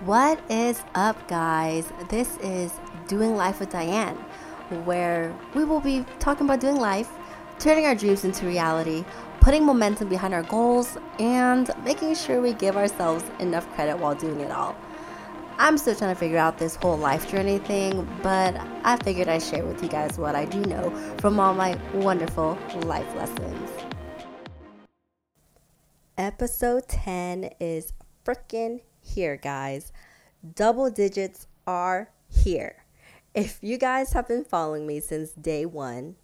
What is up, guys? This is Doing Life with Diane, where we will be talking about doing life, turning our dreams into reality, putting momentum behind our goals, and making sure we give ourselves enough credit while doing it all. I'm still trying to figure out this whole life journey thing, but I figured I'd share with you guys what I do know from all my wonderful life lessons. Episode 10 is freaking here, guys. Double digits are here. If you guys have been following me since day one,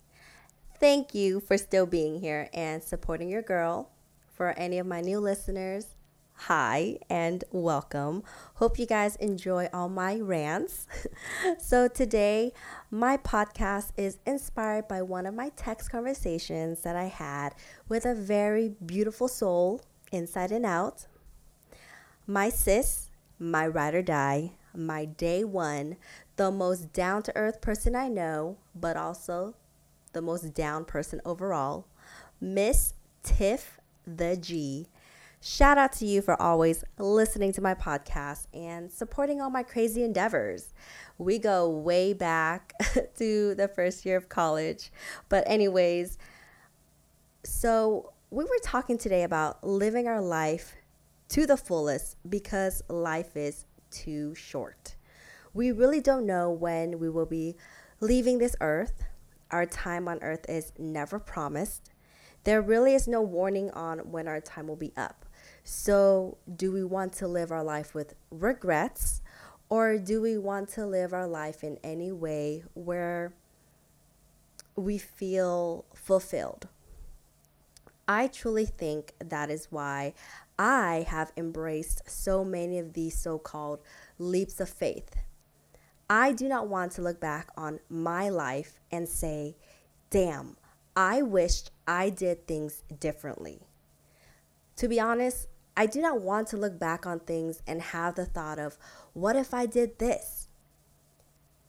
thank you for still being here and supporting your girl. For any of my new listeners, hi and welcome. Hope you guys enjoy all my rants. so, today, my podcast is inspired by one of my text conversations that I had with a very beautiful soul, inside and out. My sis, my ride or die, my day one, the most down to earth person I know, but also the most down person overall, Miss Tiff the G. Shout out to you for always listening to my podcast and supporting all my crazy endeavors. We go way back to the first year of college. But, anyways, so we were talking today about living our life to the fullest because life is too short. We really don't know when we will be leaving this earth. Our time on earth is never promised. There really is no warning on when our time will be up. So, do we want to live our life with regrets or do we want to live our life in any way where we feel fulfilled? I truly think that is why I have embraced so many of these so called leaps of faith. I do not want to look back on my life and say, damn, I wished I did things differently. To be honest, I do not want to look back on things and have the thought of, what if I did this?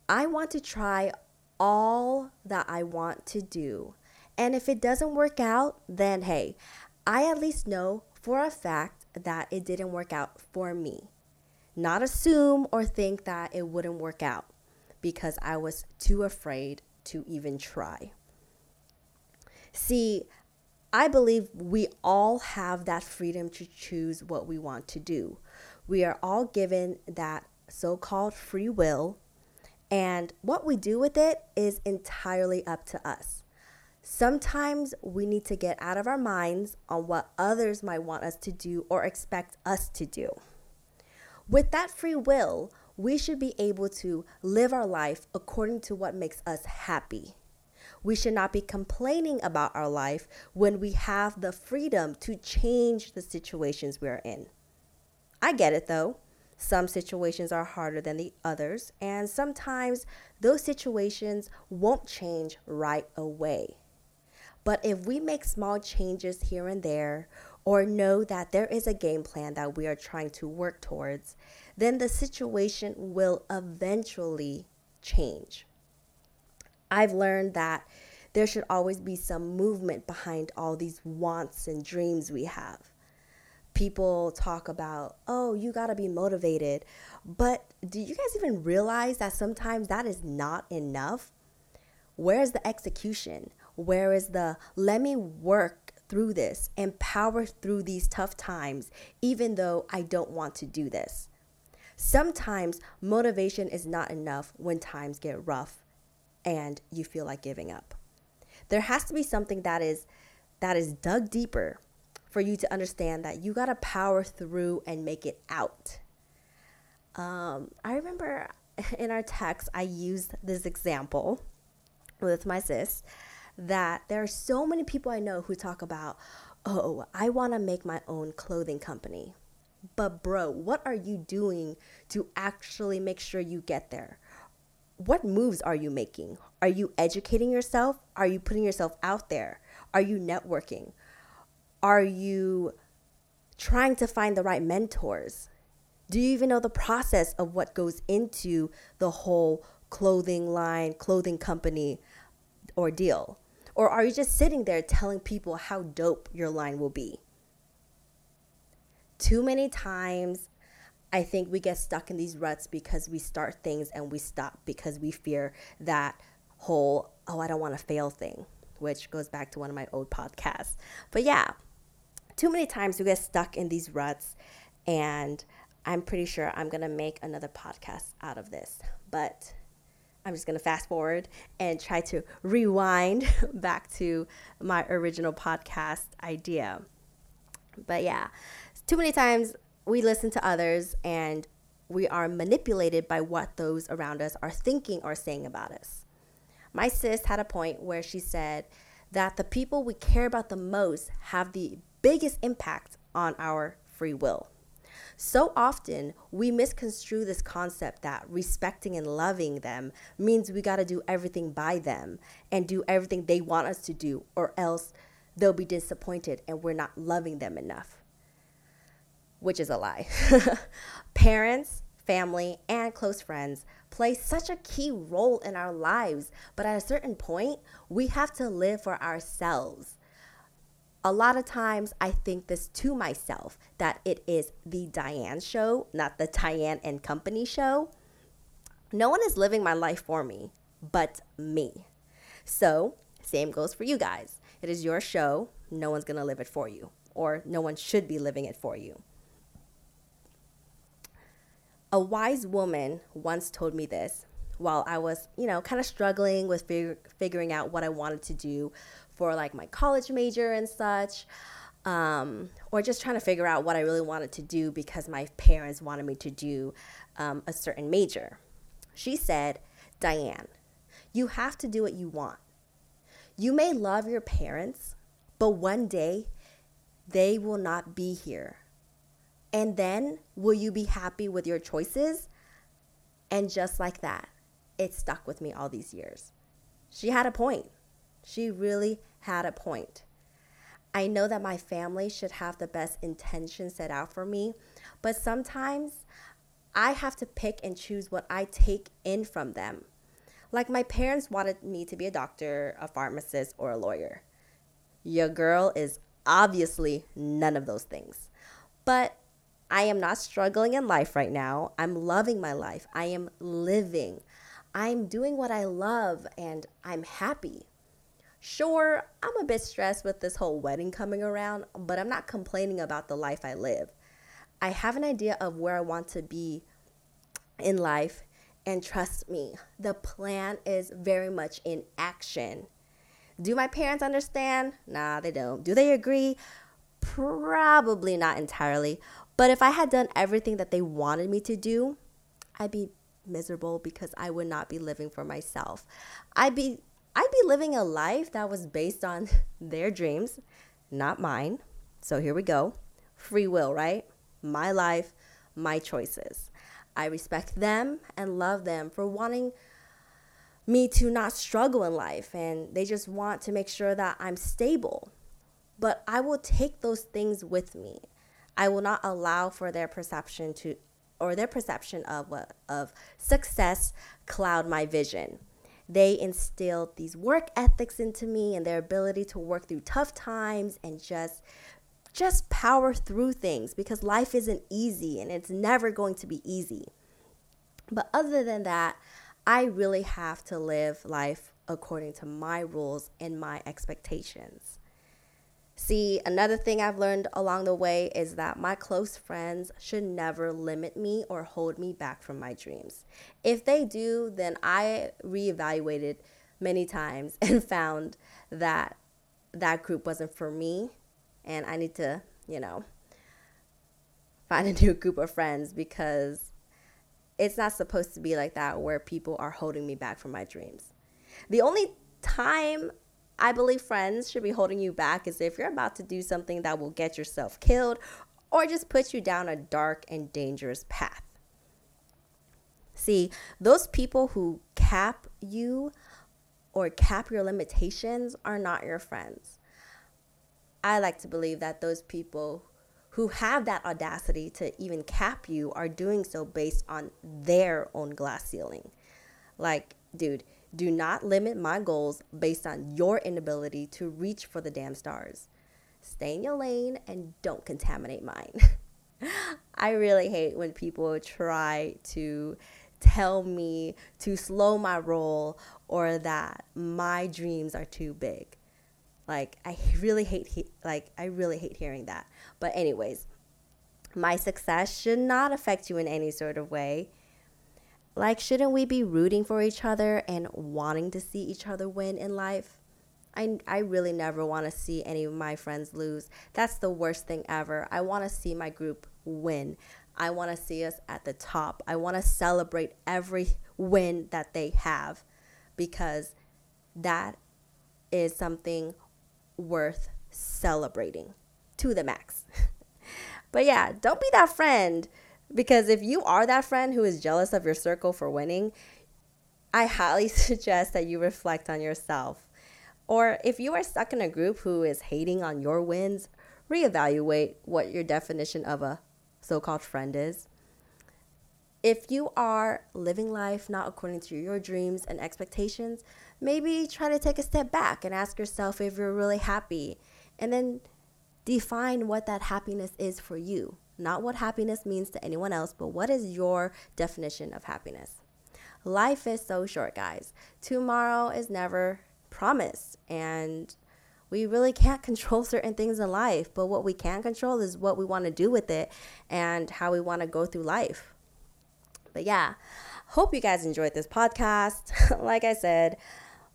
I want to try all that I want to do. And if it doesn't work out, then hey, I at least know for a fact that it didn't work out for me. Not assume or think that it wouldn't work out because I was too afraid to even try. See, I believe we all have that freedom to choose what we want to do. We are all given that so called free will, and what we do with it is entirely up to us. Sometimes we need to get out of our minds on what others might want us to do or expect us to do. With that free will, we should be able to live our life according to what makes us happy. We should not be complaining about our life when we have the freedom to change the situations we are in. I get it though. Some situations are harder than the others, and sometimes those situations won't change right away. But if we make small changes here and there, or know that there is a game plan that we are trying to work towards, then the situation will eventually change. I've learned that there should always be some movement behind all these wants and dreams we have. People talk about, oh, you gotta be motivated. But do you guys even realize that sometimes that is not enough? Where is the execution? Where is the let me work through this and power through these tough times, even though I don't want to do this? Sometimes motivation is not enough when times get rough and you feel like giving up. There has to be something that is that is dug deeper for you to understand that you got to power through and make it out. Um, I remember in our text, I used this example with my sis that there are so many people I know who talk about, oh, I want to make my own clothing company. But, bro, what are you doing to actually make sure you get there? what moves are you making? Are you educating yourself? Are you putting yourself out there? Are you networking? Are you trying to find the right mentors? Do you even know the process of what goes into the whole clothing line, clothing company ordeal? Or are you just sitting there telling people how dope your line will be? Too many times I think we get stuck in these ruts because we start things and we stop because we fear that whole, oh, I don't want to fail thing, which goes back to one of my old podcasts. But yeah, too many times we get stuck in these ruts, and I'm pretty sure I'm going to make another podcast out of this. But I'm just going to fast forward and try to rewind back to my original podcast idea. But yeah, too many times we listen to others and we are manipulated by what those around us are thinking or saying about us. My sis had a point where she said that the people we care about the most have the biggest impact on our free will. So often, we misconstrue this concept that respecting and loving them means we got to do everything by them and do everything they want us to do, or else they'll be disappointed and we're not loving them enough which is a lie. Parents, family, and close friends play such a key role in our lives, but at a certain point, we have to live for ourselves. A lot of times, I think this to myself that it is the Diane show, not the Diane and Company show. No one is living my life for me but me. So, same goes for you guys. It is your show. No one's going to live it for you, or no one should be living it for you. A wise woman once told me this while I was, you know, kind of struggling with fig- figuring out what I wanted to do for like my college major and such. Um, or just trying to figure out what I really wanted to do because my parents wanted me to do um, a certain major. She said, Diane, you have to do what you want. You may love your parents, but one day they will not be here. And then will you be happy with your choices? And just like that, it stuck with me all these years. She had a point. She really had a point. I know that my family should have the best intentions set out for me, but sometimes I have to pick and choose what I take in from them. Like my parents wanted me to be a doctor, a pharmacist, or a lawyer. Your girl is obviously none of those things. But I am not struggling in life right now. I'm loving my life. I am living. I'm doing what I love and I'm happy. Sure, I'm a bit stressed with this whole wedding coming around, but I'm not complaining about the life I live. I have an idea of where I want to be in life, and trust me, the plan is very much in action. Do my parents understand? Nah, they don't. Do they agree? Probably not entirely, but if I had done everything that they wanted me to do, I'd be miserable because I would not be living for myself. I'd be I'd be living a life that was based on their dreams, not mine. So here we go. Free will, right? My life, my choices. I respect them and love them for wanting me to not struggle in life and they just want to make sure that I'm stable. But I will take those things with me. I will not allow for their perception to or their perception of what of success cloud my vision. They instilled these work ethics into me and their ability to work through tough times and just just power through things because life isn't easy and it's never going to be easy. But other than that, I really have to live life according to my rules and my expectations. See, another thing I've learned along the way is that my close friends should never limit me or hold me back from my dreams. If they do, then I reevaluated many times and found that that group wasn't for me and I need to, you know, find a new group of friends because it's not supposed to be like that where people are holding me back from my dreams. The only time I believe friends should be holding you back as if you're about to do something that will get yourself killed or just put you down a dark and dangerous path. See, those people who cap you or cap your limitations are not your friends. I like to believe that those people who have that audacity to even cap you are doing so based on their own glass ceiling. Like, dude, do not limit my goals based on your inability to reach for the damn stars. Stay in your lane and don't contaminate mine. I really hate when people try to tell me to slow my roll or that my dreams are too big. Like I really hate he- like I really hate hearing that. But anyways, my success should not affect you in any sort of way. Like shouldn't we be rooting for each other and wanting to see each other win in life? I, I really never want to see any of my friends lose. That's the worst thing ever. I want to see my group win. I want to see us at the top. I want to celebrate every win that they have because that is something worth celebrating to the max. but yeah, don't be that friend because if you are that friend who is jealous of your circle for winning, I highly suggest that you reflect on yourself. Or if you are stuck in a group who is hating on your wins, reevaluate what your definition of a so called friend is. If you are living life not according to your dreams and expectations, maybe try to take a step back and ask yourself if you're really happy. And then define what that happiness is for you. Not what happiness means to anyone else, but what is your definition of happiness? Life is so short, guys. Tomorrow is never promised. And we really can't control certain things in life, but what we can control is what we want to do with it and how we want to go through life. But yeah, hope you guys enjoyed this podcast. like I said,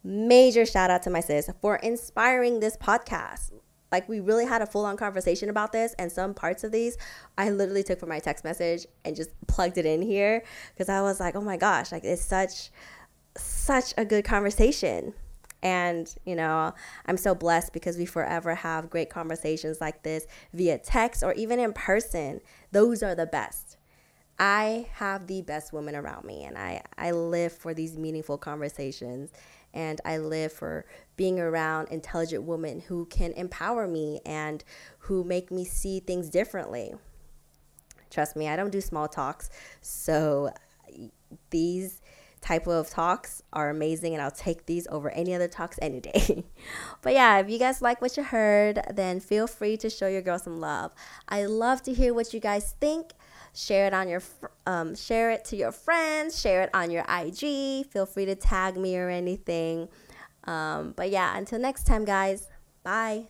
major shout out to my sis for inspiring this podcast. Like we really had a full on conversation about this, and some parts of these I literally took from my text message and just plugged it in here because I was like, oh my gosh, like it's such such a good conversation. And, you know, I'm so blessed because we forever have great conversations like this via text or even in person. Those are the best. I have the best women around me, and I, I live for these meaningful conversations. And I live for being around intelligent women who can empower me and who make me see things differently. Trust me, I don't do small talks. So these type of talks are amazing and I'll take these over any other talks any day. but yeah, if you guys like what you heard, then feel free to show your girl some love. I love to hear what you guys think. Share it on your um, share it to your friends, share it on your IG. Feel free to tag me or anything. Um, but yeah, until next time guys. Bye.